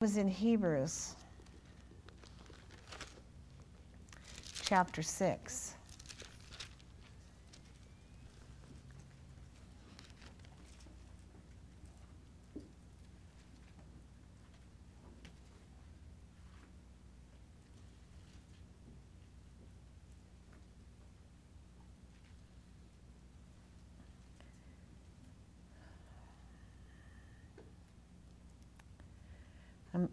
was in Hebrews chapter 6.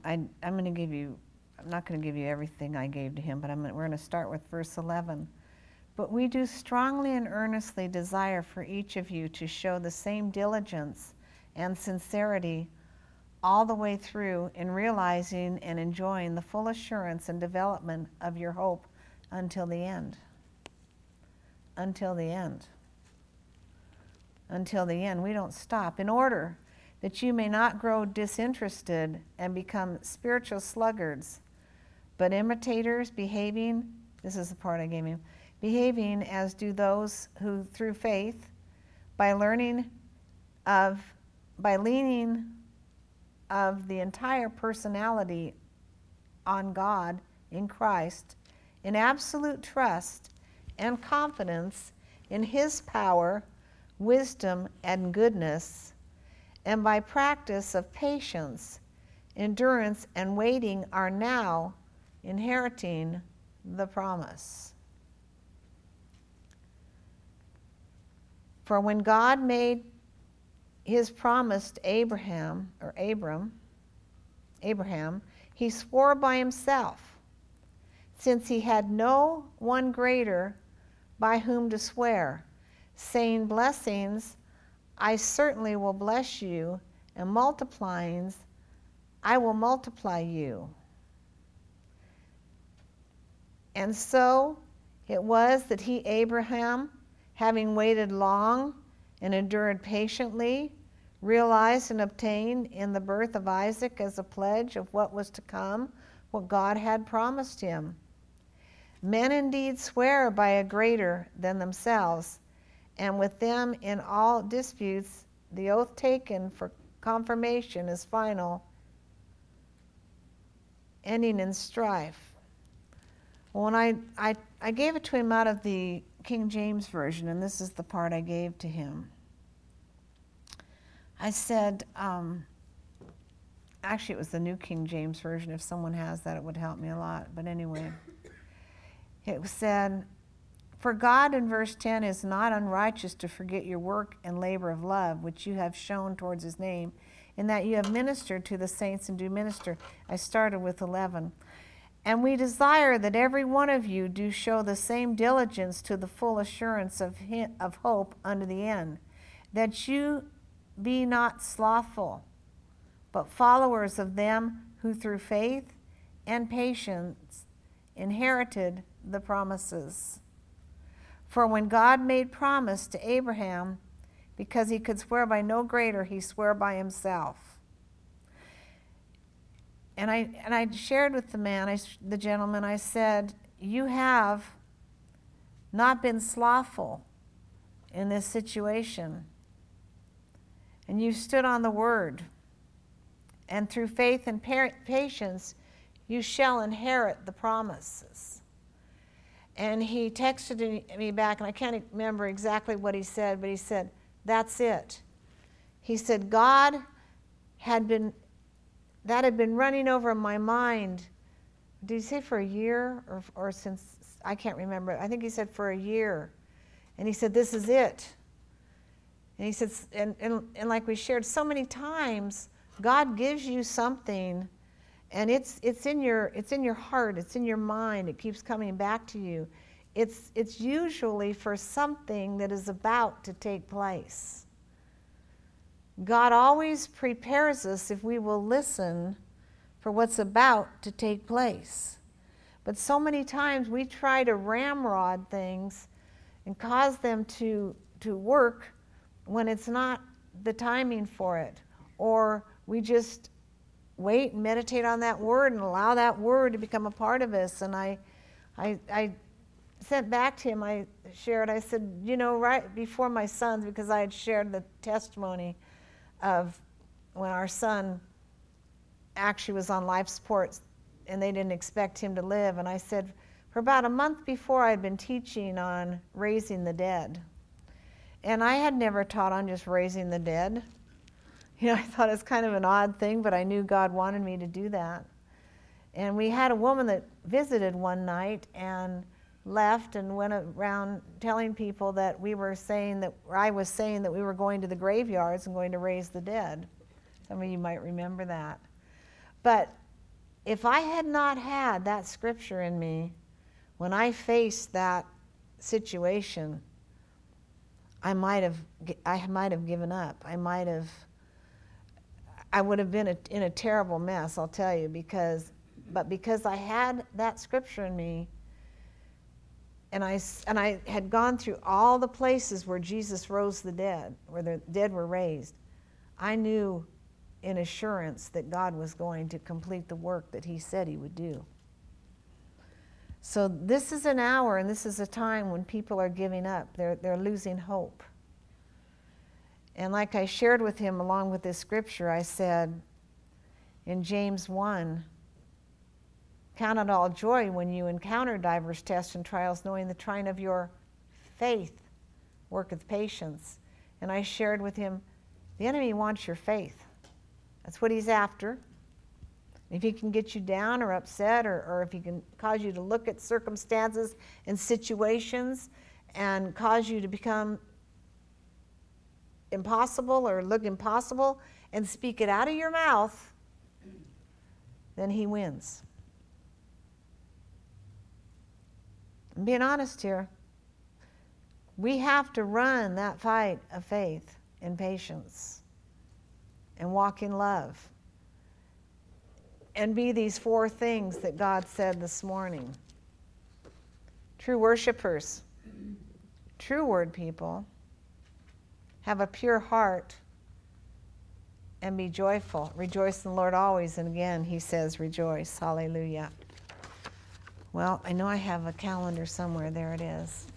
I, am going to give you, I'm not going to give you everything I gave to him, but I'm, we're going to start with verse 11. But we do strongly and earnestly desire for each of you to show the same diligence and sincerity all the way through in realizing and enjoying the full assurance and development of your hope until the end. Until the end. Until the end. We don't stop. In order that you may not grow disinterested and become spiritual sluggards, but imitators, behaving, this is the part I gave you, behaving as do those who through faith, by learning of, by leaning of the entire personality on God in Christ, in absolute trust and confidence in His power, wisdom, and goodness and by practice of patience, endurance, and waiting are now inheriting the promise. For when God made his promise to Abraham, or Abram, Abraham, he swore by himself, since he had no one greater by whom to swear, saying, Blessings I certainly will bless you, and multiplying, I will multiply you. And so it was that he, Abraham, having waited long and endured patiently, realized and obtained in the birth of Isaac as a pledge of what was to come, what God had promised him. Men indeed swear by a greater than themselves and with them in all disputes, the oath taken for confirmation is final, ending in strife. Well, when I, I, I gave it to him out of the King James Version, and this is the part I gave to him. I said, um, actually, it was the New King James Version. If someone has that, it would help me a lot. But anyway, it said, for God, in verse 10, is not unrighteous to forget your work and labor of love, which you have shown towards his name, in that you have ministered to the saints and do minister. I started with 11. And we desire that every one of you do show the same diligence to the full assurance of, of hope unto the end, that you be not slothful, but followers of them who through faith and patience inherited the promises. For when God made promise to Abraham, because he could swear by no greater, he swore by himself. And I, and I shared with the man, I, the gentleman, I said, You have not been slothful in this situation. And you stood on the word. And through faith and patience, you shall inherit the promises. And he texted me back, and I can't remember exactly what he said, but he said, That's it. He said, God had been, that had been running over my mind. Did he say for a year or, or since? I can't remember. I think he said for a year. And he said, This is it. And he said, and, and, and like we shared so many times, God gives you something and it's it's in your it's in your heart it's in your mind it keeps coming back to you. It's it's usually for something that is about to take place. God always prepares us if we will listen for what's about to take place. But so many times we try to ramrod things and cause them to to work when it's not the timing for it or we just wait and meditate on that word and allow that word to become a part of us. And I, I, I sent back to him, I shared, I said, you know, right before my sons, because I had shared the testimony of when our son actually was on life support and they didn't expect him to live. And I said, for about a month before, I'd been teaching on raising the dead. And I had never taught on just raising the dead. You know, I thought it was kind of an odd thing, but I knew God wanted me to do that. And we had a woman that visited one night and left and went around telling people that we were saying that I was saying that we were going to the graveyards and going to raise the dead. Some of you might remember that. But if I had not had that scripture in me when I faced that situation, I might have I might have given up. I might have I would have been a, in a terrible mess, I'll tell you, because but because I had that scripture in me and I, and I had gone through all the places where Jesus rose the dead, where the dead were raised, I knew in assurance that God was going to complete the work that He said He would do. So, this is an hour and this is a time when people are giving up, they're, they're losing hope. And like I shared with him along with this scripture, I said in James 1 Count it all joy when you encounter diverse tests and trials, knowing the trying of your faith worketh patience. And I shared with him the enemy wants your faith. That's what he's after. If he can get you down or upset, or, or if he can cause you to look at circumstances and situations and cause you to become impossible or look impossible and speak it out of your mouth, then he wins. I'm being honest here. We have to run that fight of faith and patience and walk in love and be these four things that God said this morning. True worshipers, true word people, have a pure heart and be joyful. Rejoice in the Lord always. And again, he says, rejoice. Hallelujah. Well, I know I have a calendar somewhere. There it is.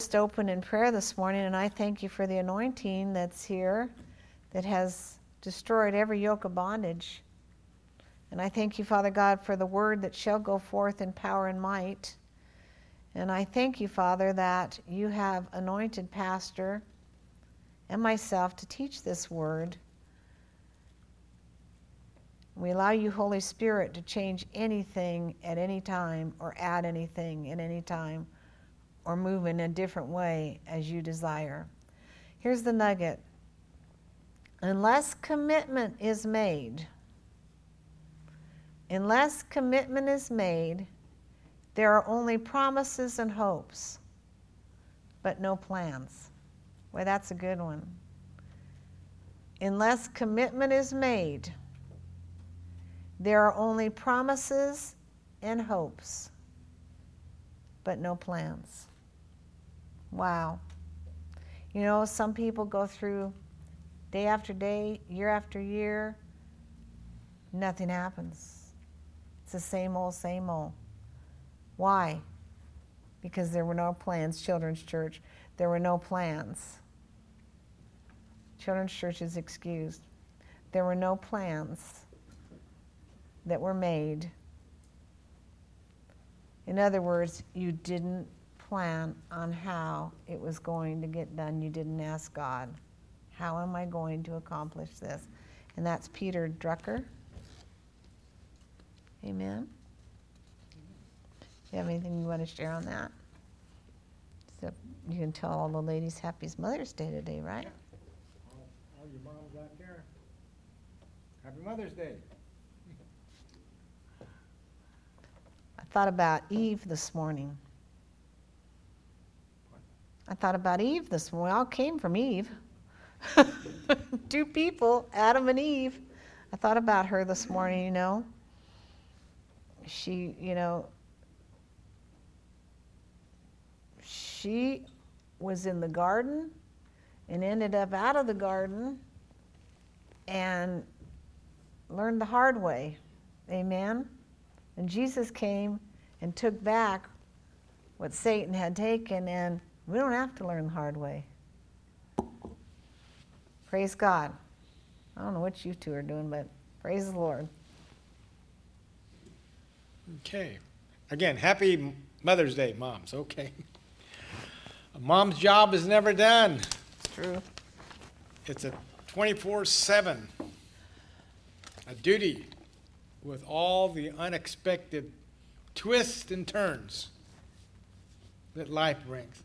Just open in prayer this morning, and I thank you for the anointing that's here that has destroyed every yoke of bondage. And I thank you, Father God, for the word that shall go forth in power and might. And I thank you, Father, that you have anointed Pastor and myself to teach this word. We allow you, Holy Spirit, to change anything at any time or add anything at any time or move in a different way as you desire. Here's the nugget unless commitment is made, unless commitment is made, there are only promises and hopes, but no plans. Well, that's a good one. Unless commitment is made, there are only promises and hopes, but no plans. Wow. You know, some people go through day after day, year after year, nothing happens. It's the same old, same old. Why? Because there were no plans, Children's Church. There were no plans. Children's Church is excused. There were no plans that were made. In other words, you didn't plan on how it was going to get done. You didn't ask God, How am I going to accomplish this? And that's Peter Drucker. Amen. You have anything you want to share on that? So you can tell all the ladies Happy Mother's Day today, right? All, all your moms out there, Happy Mother's Day. I thought about Eve this morning. I thought about Eve this morning. We all came from Eve. Two people, Adam and Eve. I thought about her this morning, you know. She, you know, she was in the garden and ended up out of the garden and learned the hard way. Amen. And Jesus came and took back what Satan had taken, and we don't have to learn the hard way. Praise God. I don't know what you two are doing, but praise the Lord. Okay. Again, happy Mother's Day, moms. Okay. A mom's job is never done. It's true. It's a 24 7, a duty with all the unexpected twists and turns that life brings.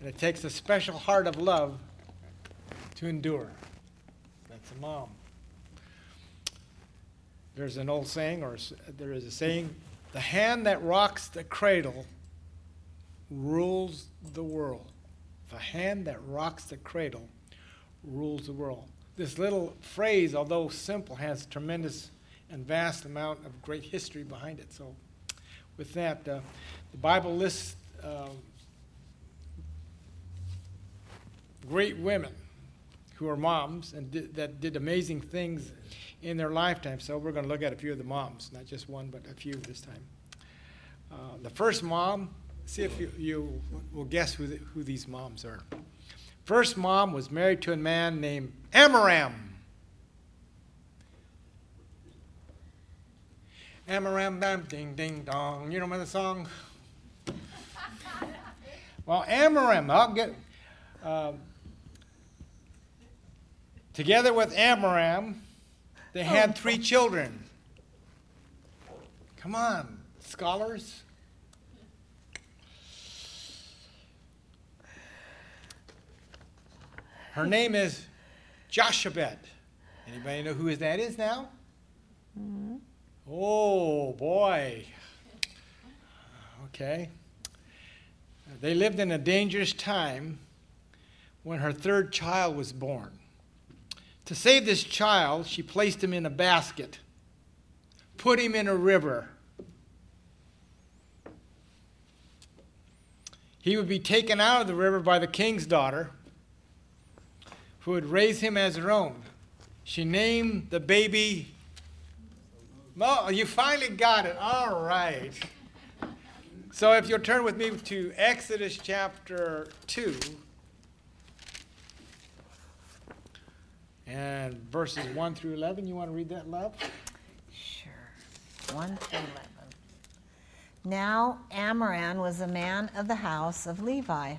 And it takes a special heart of love to endure. That's a mom. There's an old saying, or there is a saying, the hand that rocks the cradle rules the world. The hand that rocks the cradle rules the world. This little phrase, although simple, has tremendous and vast amount of great history behind it. So, with that, uh, the Bible lists uh, great women who are moms and that did amazing things in their lifetime. So we're going to look at a few of the moms, not just one, but a few this time. Uh, the first mom, see if you, you will guess who, the, who these moms are. First mom was married to a man named Amram. Amram, bam, ding, ding, dong. You know the song? well, Amram, I'll get. Um, together with Amram, they had three children. Come on, scholars. Her name is Jochebed. Anybody know who that is now? Mm-hmm. Oh boy. Okay. They lived in a dangerous time when her third child was born. To save this child, she placed him in a basket, put him in a river. He would be taken out of the river by the king's daughter who would raise him as her own. She named the baby. Mo, oh, you finally got it. All right. So if you'll turn with me to Exodus chapter 2 and verses 1 through 11. You want to read that, love? Sure. 1 through 11. Now Amram was a man of the house of Levi.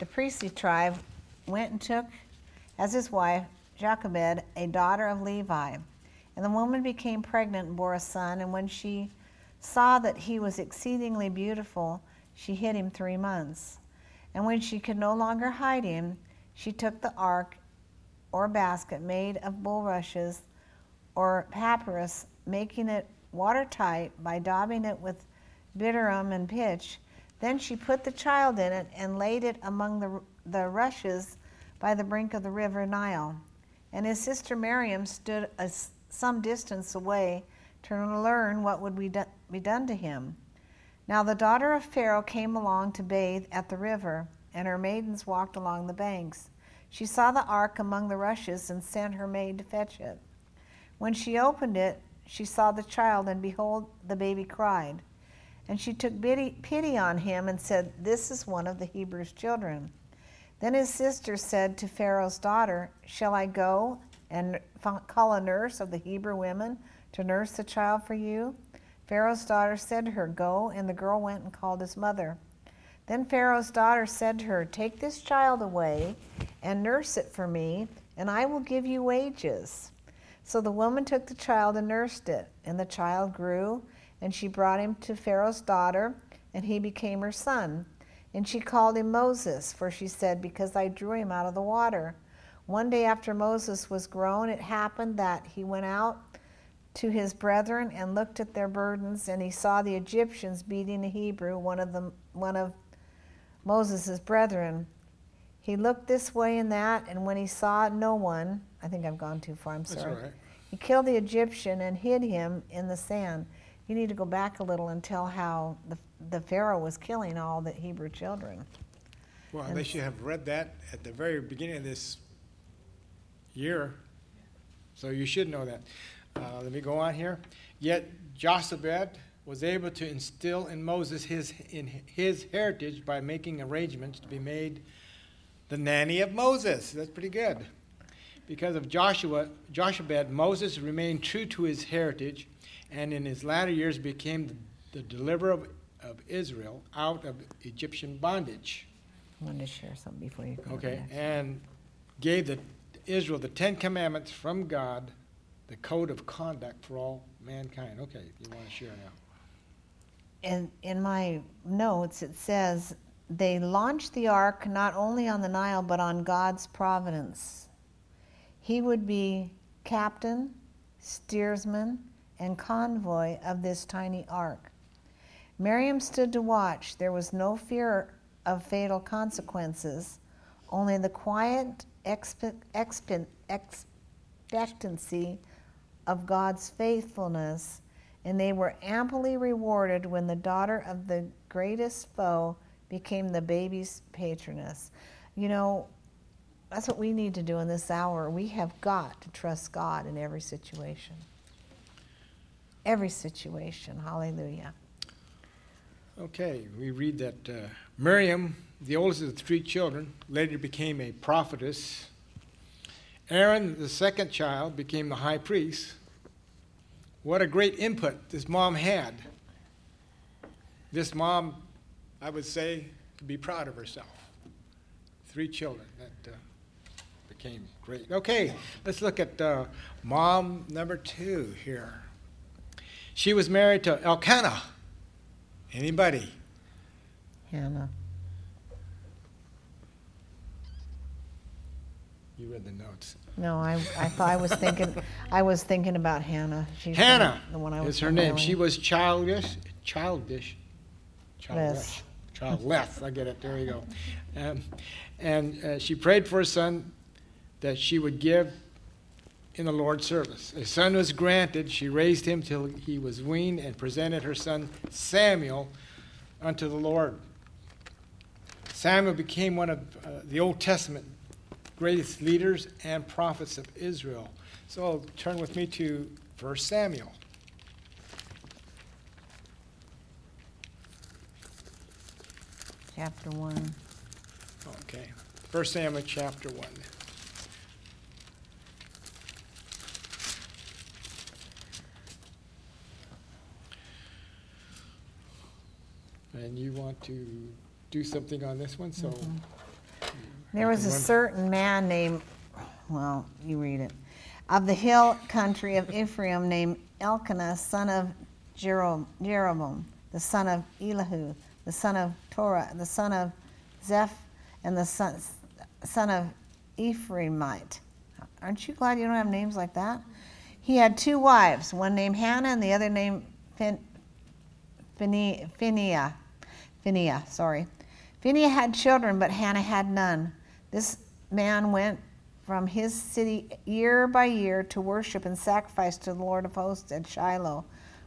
The priestly tribe went and took as his wife, Jochebed, a daughter of Levi. And the woman became pregnant and bore a son, and when she saw that he was exceedingly beautiful, she hid him three months. And when she could no longer hide him, she took the ark or basket made of bulrushes or papyrus, making it watertight by daubing it with bitumen and pitch. Then she put the child in it and laid it among the, the rushes by the brink of the river Nile. And his sister Miriam stood a, some distance away to learn what would be, do, be done to him. Now the daughter of Pharaoh came along to bathe at the river, and her maidens walked along the banks. She saw the ark among the rushes and sent her maid to fetch it. When she opened it, she saw the child, and behold, the baby cried. And she took pity on him and said, This is one of the Hebrews' children. Then his sister said to Pharaoh's daughter, Shall I go and call a nurse of the Hebrew women to nurse the child for you? Pharaoh's daughter said to her, Go, and the girl went and called his mother. Then Pharaoh's daughter said to her, Take this child away and nurse it for me, and I will give you wages. So the woman took the child and nursed it, and the child grew, and she brought him to Pharaoh's daughter, and he became her son. And she called him Moses, for she said, Because I drew him out of the water. One day after Moses was grown, it happened that he went out to his brethren and looked at their burdens, and he saw the Egyptians beating a Hebrew, one of one of Moses' brethren. He looked this way and that, and when he saw no one, I think I've gone too far, I'm sorry. He killed the Egyptian and hid him in the sand. You need to go back a little and tell how the the Pharaoh was killing all the Hebrew children. Well, and they should have read that at the very beginning of this year, so you should know that. Uh, let me go on here. Yet Jochebed was able to instill in Moses his, in his heritage by making arrangements to be made the nanny of Moses. That's pretty good. Because of Joshua, Jochebed, Moses remained true to his heritage, and in his latter years became the the deliverer of, of Israel out of Egyptian bondage. I wanted to share something before you go. Okay, and gave the Israel the Ten Commandments from God, the code of conduct for all mankind. Okay, you want to share now? In, in my notes, it says they launched the ark not only on the Nile but on God's providence. He would be captain, steersman, and convoy of this tiny ark. Miriam stood to watch. There was no fear of fatal consequences, only the quiet expe- expe- expectancy of God's faithfulness, and they were amply rewarded when the daughter of the greatest foe became the baby's patroness. You know, that's what we need to do in this hour. We have got to trust God in every situation. Every situation. Hallelujah. Okay, we read that uh, Miriam, the oldest of the three children, later became a prophetess. Aaron, the second child, became the high priest. What a great input this mom had. This mom, I would say, could be proud of herself. Three children that uh, became great. Okay, let's look at uh, mom number two here. She was married to Elkanah. Anybody? Hannah. You read the notes. No, I, I thought I was thinking I was thinking about Hannah. She's Hannah the, one I was is her name. She was childish, childish, childless, childless. I get it. There you go. Um, and uh, she prayed for a son that she would give in the Lord's service. A son was granted. She raised him till he was weaned and presented her son Samuel unto the Lord. Samuel became one of uh, the Old Testament greatest leaders and prophets of Israel. So turn with me to 1 Samuel. chapter one. Okay. 1 Samuel chapter 1. And you want to do something on this one, so. Mm-hmm. There was a One- certain man named, well, you read it, of the hill country of Ephraim named Elkanah, son of Jero- Jeroboam, the son of Elihu, the son of Torah, the son of Zeph, and the son, son of Ephraimite. Aren't you glad you don't have names like that? He had two wives, one named Hannah and the other named Phin- Phine- Phinehah. Phinehah, sorry. Phinehah had children, but Hannah had none. This man went from his city year by year to worship and sacrifice to the Lord of hosts at Shiloh,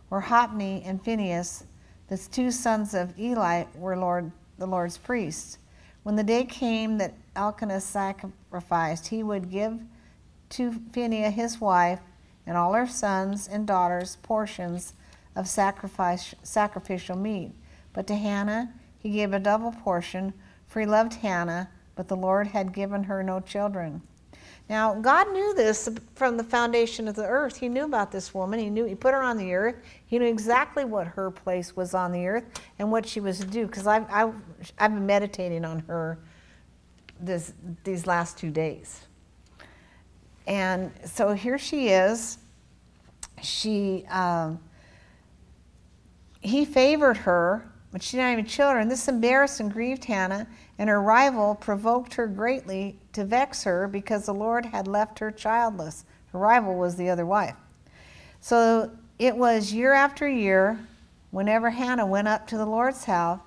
where Hophni and Phinehas, the two sons of Eli, were Lord, the Lord's priests. When the day came that Elkanah sacrificed, he would give to Phinehas his wife and all her sons and daughters portions of sacrifice, sacrificial meat. But to Hannah he gave a double portion, for he loved Hannah, but the Lord had given her no children. Now, God knew this from the foundation of the earth. He knew about this woman. He knew He put her on the earth. He knew exactly what her place was on the earth and what she was to do. Because I've, I've, I've been meditating on her this, these last two days. And so here she is. She, um, he favored her, but she didn't have any children. This embarrassed and grieved Hannah, and her rival provoked her greatly to vex her because the Lord had left her childless. Her rival was the other wife. So it was year after year, whenever Hannah went up to the Lord's house,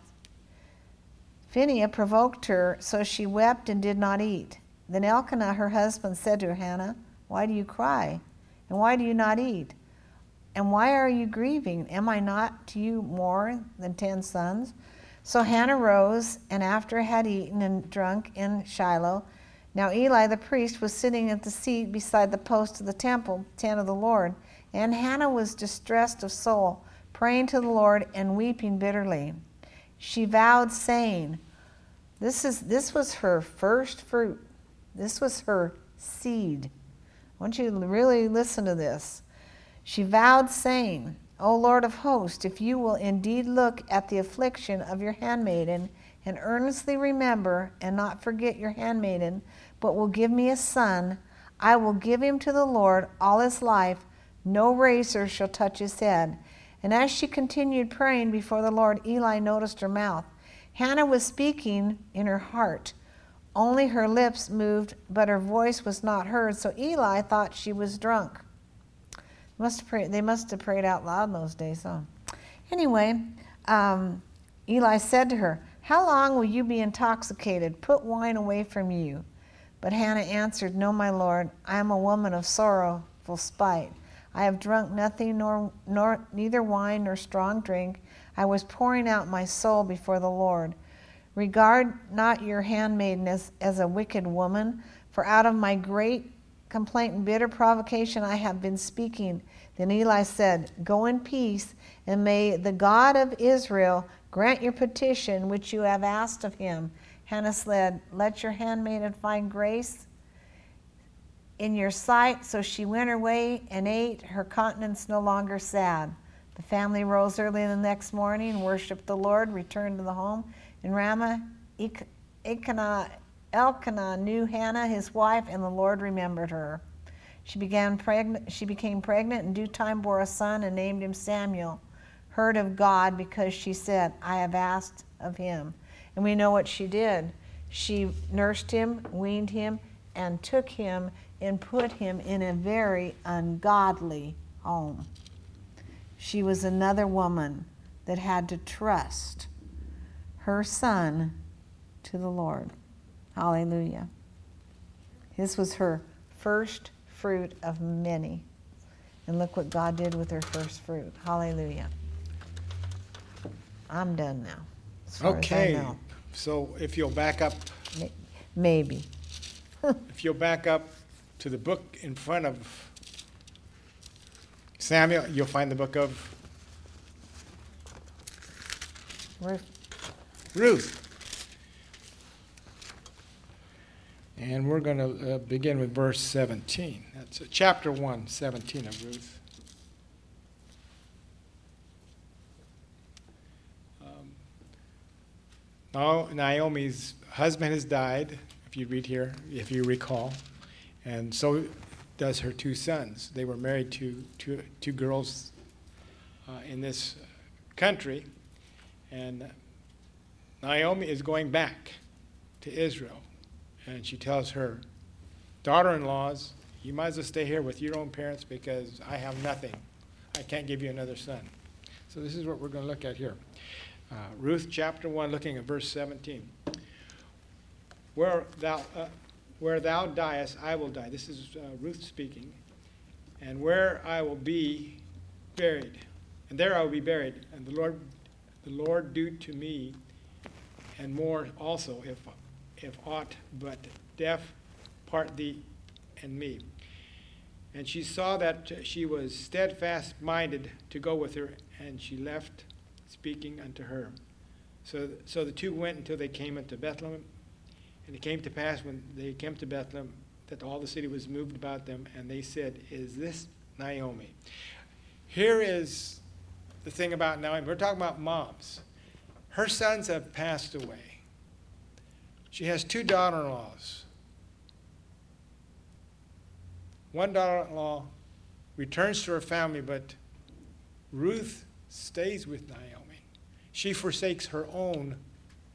Phinehas provoked her, so she wept and did not eat. Then Elkanah, her husband, said to Hannah, Why do you cry? And why do you not eat? And why are you grieving? Am I not to you more than ten sons? So Hannah rose, and after had eaten and drunk in Shiloh, now Eli the priest was sitting at the seat beside the post of the temple, tent of the Lord. And Hannah was distressed of soul, praying to the Lord and weeping bitterly. She vowed, saying, This, is, this was her first fruit, this was her seed. I want you to really listen to this. She vowed, saying, O Lord of hosts, if you will indeed look at the affliction of your handmaiden, and earnestly remember and not forget your handmaiden, but will give me a son, I will give him to the Lord all his life. No razor shall touch his head. And as she continued praying before the Lord, Eli noticed her mouth. Hannah was speaking in her heart. Only her lips moved, but her voice was not heard, so Eli thought she was drunk. Must prayed, they must have prayed out loud in those days, huh? Anyway, um, Eli said to her, How long will you be intoxicated? Put wine away from you. But Hannah answered, No, my Lord, I am a woman of sorrowful spite. I have drunk nothing, nor, nor neither wine nor strong drink. I was pouring out my soul before the Lord. Regard not your handmaiden as, as a wicked woman, for out of my great complaint and bitter provocation I have been speaking. Then Eli said, Go in peace, and may the God of Israel grant your petition which you have asked of him. Hannah said, Let your handmaiden find grace in your sight. So she went her way and ate, her countenance no longer sad. The family rose early the next morning, worshiped the Lord, returned to the home. In Ramah, Elkanah, Elkanah knew Hannah, his wife, and the Lord remembered her. She, began pregnant, she became pregnant, in due time bore a son, and named him Samuel, heard of God, because she said, I have asked of him. And we know what she did. She nursed him, weaned him, and took him and put him in a very ungodly home. She was another woman that had to trust her son to the Lord. Hallelujah. This was her first fruit of many. And look what God did with her first fruit. Hallelujah. I'm done now. Okay. So if you'll back up. Maybe. if you'll back up to the book in front of Samuel, you'll find the book of Ruth. Ruth. And we're going to uh, begin with verse 17. That's uh, chapter 1, 17 of Ruth. Um, now, Naomi's husband has died, if you read here, if you recall, and so does her two sons. They were married to two, two girls uh, in this country, and Naomi is going back to Israel and she tells her daughter in laws, You might as well stay here with your own parents because I have nothing. I can't give you another son. So, this is what we're going to look at here. Uh, Ruth chapter 1, looking at verse 17. Where thou, uh, where thou diest, I will die. This is uh, Ruth speaking. And where I will be buried, and there I will be buried, and the Lord, the Lord do to me, and more also, if if aught but death part thee and me. And she saw that she was steadfast minded to go with her, and she left speaking unto her. So, so the two went until they came unto Bethlehem. And it came to pass when they came to Bethlehem that all the city was moved about them, and they said, Is this Naomi? Here is the thing about Naomi. We're talking about moms. Her sons have passed away. She has two daughter in laws. One daughter in law returns to her family, but Ruth stays with Naomi. She forsakes her own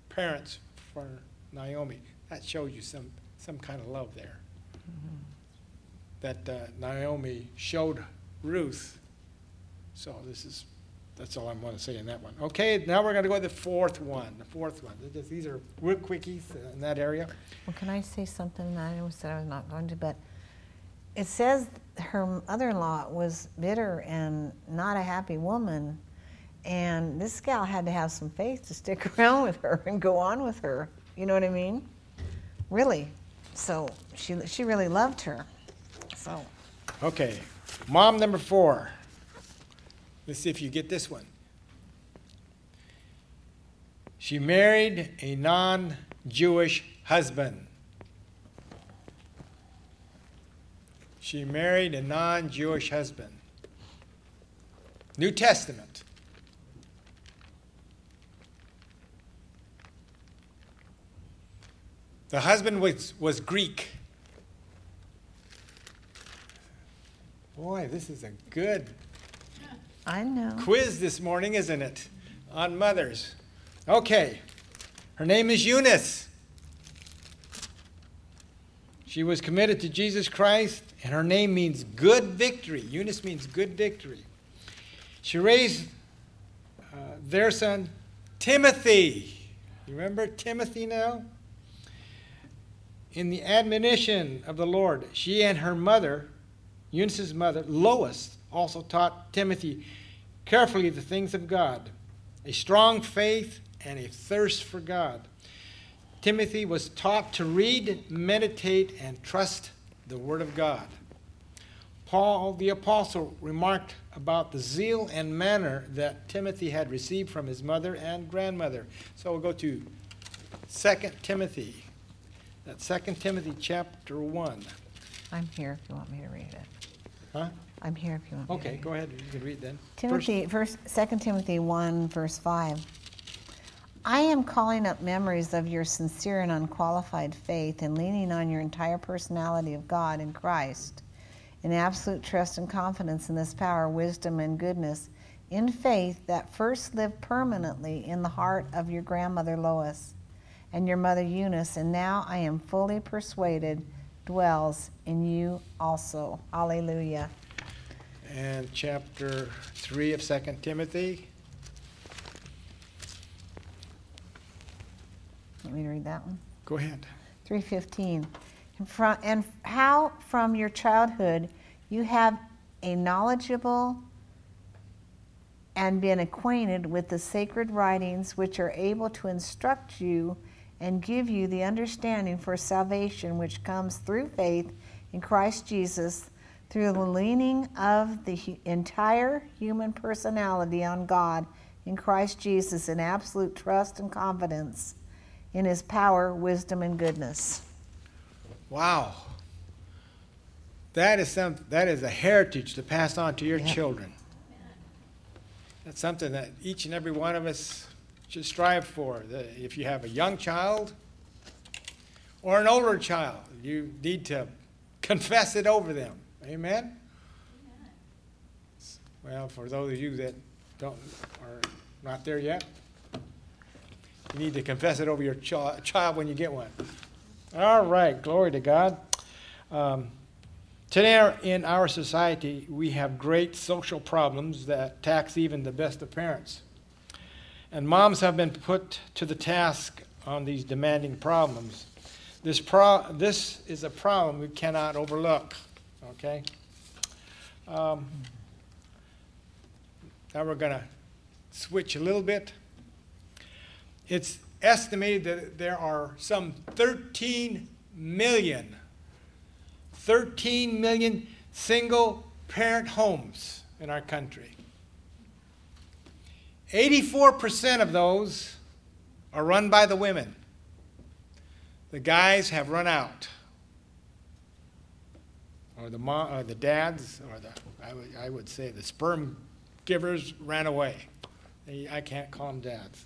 parents for Naomi. That shows you some, some kind of love there. Mm-hmm. That uh, Naomi showed Ruth. So this is that's all I want to say in that one. Okay, now we're going to go to the fourth one. The fourth one. These are real quickies in that area. Well, can I say something? I said I was not going to, but it says her mother-in-law was bitter and not a happy woman, and this gal had to have some faith to stick around with her and go on with her. You know what I mean? Really. So she she really loved her. So. Okay, mom number four. Let's see if you get this one. She married a non Jewish husband. She married a non Jewish husband. New Testament. The husband was, was Greek. Boy, this is a good I know. quiz this morning, isn't it? On mothers. Okay. Her name is Eunice. She was committed to Jesus Christ, and her name means good victory. Eunice means good victory. She raised uh, their son, Timothy. You remember Timothy now? In the admonition of the Lord, she and her mother, Eunice's mother, Lois, also taught Timothy carefully the things of God, a strong faith and a thirst for God. Timothy was taught to read, meditate, and trust the Word of God. Paul the Apostle remarked about the zeal and manner that Timothy had received from his mother and grandmother. So we'll go to 2 Timothy. That's 2 Timothy chapter 1. I'm here if you want me to read it. Huh? I'm here if you want me to Okay, read go ahead. You can read then. First- Timothy, verse, 2 Timothy 1, verse 5. I am calling up memories of your sincere and unqualified faith and leaning on your entire personality of God in Christ in absolute trust and confidence in this power, wisdom, and goodness in faith that first lived permanently in the heart of your grandmother Lois and your mother Eunice, and now I am fully persuaded dwells in you also. Hallelujah. And chapter 3 of 2 Timothy. Want me to read that one? Go ahead. 315. And, from, and how from your childhood you have a knowledgeable and been acquainted with the sacred writings which are able to instruct you and give you the understanding for salvation which comes through faith in Christ Jesus through the leaning of the entire human personality on God in Christ Jesus in absolute trust and confidence in his power, wisdom, and goodness. Wow. That is some that is a heritage to pass on to your Yep. children. That's something that each and every one of us should strive for. If you have a young child or an older child, you need to confess it over them. Amen. Well, for those of you that don't are not there yet, you need to confess it over your chi- child when you get one. All right, glory to God. Um, today, in our society, we have great social problems that tax even the best of parents. And moms have been put to the task on these demanding problems. This, pro- this is a problem we cannot overlook, okay? Um, now we're going to switch a little bit. It's estimated that there are some 13 million, 13 million single parent homes in our country. 84% of those are run by the women. The guys have run out. Or the, mom, or the dads, or the, I would, I would say the sperm givers ran away. They- I can't call them dads.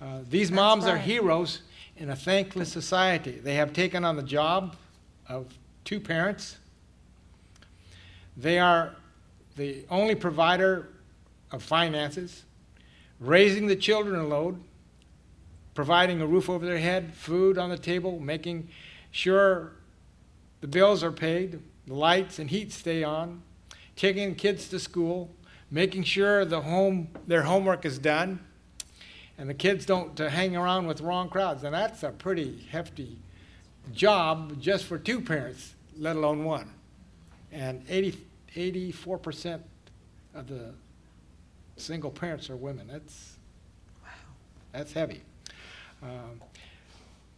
Uh, these moms are heroes in a thankless society. They have taken on the job of two parents. They are the only provider of finances, raising the children alone, providing a roof over their head, food on the table, making sure the bills are paid, the lights and heat stay on, taking kids to school, making sure the home their homework is done, and the kids don't uh, hang around with wrong crowds. And that's a pretty hefty job just for two parents, let alone one. And 80, 84% of the single parents are women. That's wow. that's heavy. Um,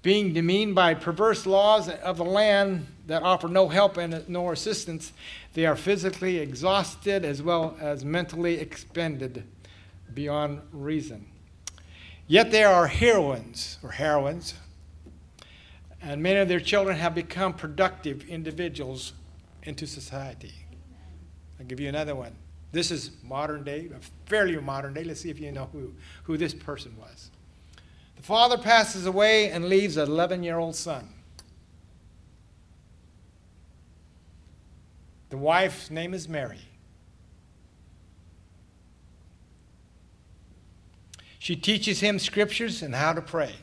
being demeaned by perverse laws of the land that offer no help and no assistance, they are physically exhausted as well as mentally expended beyond reason. Yet they are heroines or heroines, and many of their children have become productive individuals into society. I'll give you another one. This is modern day, fairly modern day. Let's see if you know who, who this person was. The father passes away and leaves an 11 year old son. The wife's name is Mary. She teaches him scriptures and how to pray.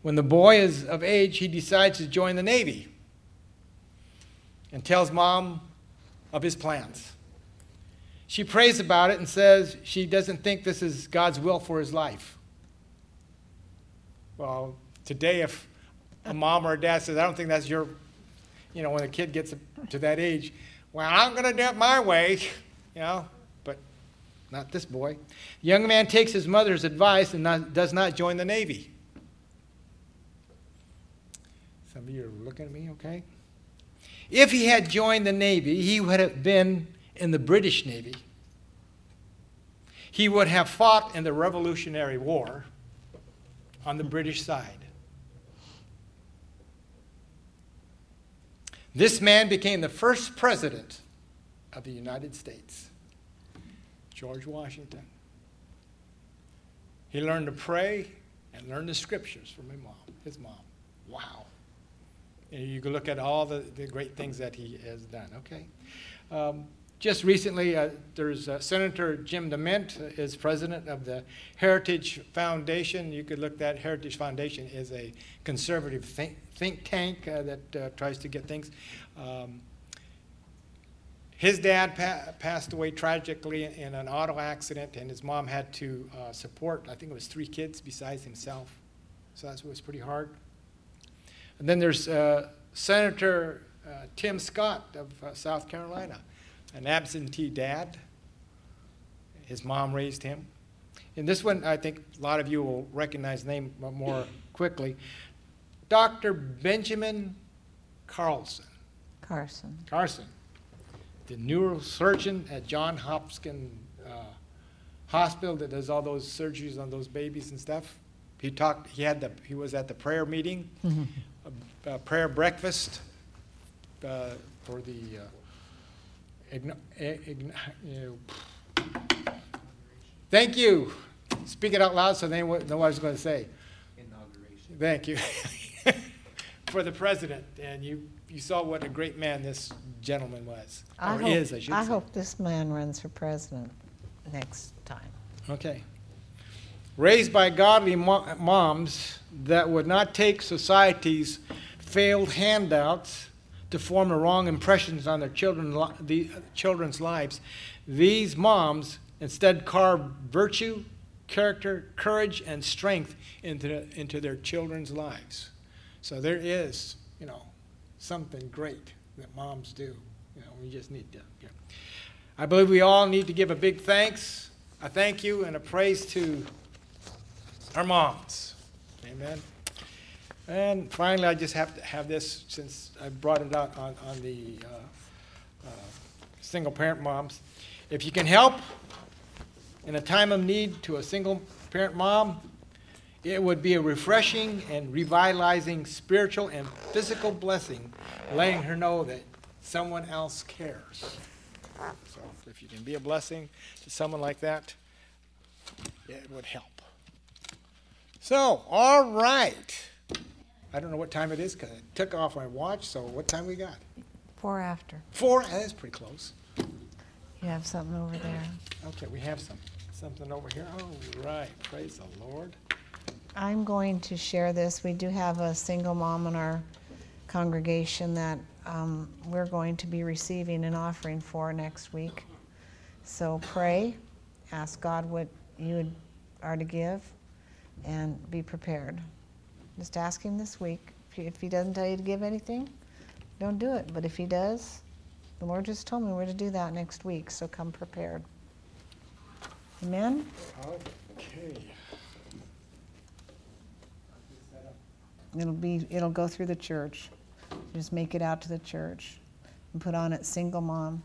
When the boy is of age, he decides to join the Navy and tells mom of his plans. She prays about it and says she doesn't think this is God's will for his life. Well, today, if a mom or a dad says, I don't think that's your, you know, when a kid gets to that age, well, I'm going to do it my way, you know, but not this boy. The young man takes his mother's advice and not, does not join the Navy. Some of you are looking at me, okay? If he had joined the Navy, he would have been in the British Navy. He would have fought in the Revolutionary War on the British side. This man became the first president of the United States, George Washington. He learned to pray and learn the scriptures from his mom. His mom. Wow. And you can look at all the, the great things that he has done. Okay. Um, just recently, uh, there's uh, Senator Jim DeMint is president of the Heritage Foundation. You could look that Heritage Foundation is a conservative think, think tank uh, that uh, tries to get things. Um, his dad pa- passed away tragically in an auto accident, and his mom had to uh, support, I think it was three kids besides himself. So that was pretty hard. And then there's uh, Senator Tim Scott of South Carolina an absentee dad. His mom raised him. And this one, I think a lot of you will recognize the name more quickly. Dr. Benjamin Carlson. Carson. Carson, the neurosurgeon at John Hopkins uh, Hospital that does all those surgeries on those babies and stuff. He talked. He had the. He was at the prayer meeting, a, a prayer breakfast uh, for the. Uh, Eh, Thank you. Speak it out loud so they know what I was going to say. Inauguration. Thank you. For the president, and you, you saw what a great man this gentleman was, I or hope, is, I should I say. hope this man runs for president next time. Okay. Raised by godly mo- moms that would not take society's failed handouts to form the wrong impressions on their children, the children's lives. These moms instead carve virtue, character, courage, and strength into, into their children's lives. So there is, you know, something great that moms do. You know, we just need to. I believe we all need to give a big thanks, a thank you, and a praise to our moms. Amen. And finally, I just have to have this since I brought it out on, on the uh, uh, single parent moms. If you can help in a time of need to a single parent mom, it would be a refreshing and revitalizing spiritual and physical blessing, letting her know that someone else cares. So if you can be a blessing to someone like that, it would help. So, all right. I don't know what time it is because I took off my watch. So what time we got? Four after. Four. That's pretty close. You have something over there. Okay, we have some something over here. All right. Praise the Lord. I'm going to share this. We do have a single mom in our congregation that um, we're going to be receiving an offering for next week. So pray, ask God what you are to give, and be prepared. Just ask him this week. If he doesn't tell you to give anything, don't do it. But if he does, the Lord just told me we're to do that next week, so come prepared. Amen? Okay. It'll be it'll go through the church. Just make it out to the church and put on it single mom.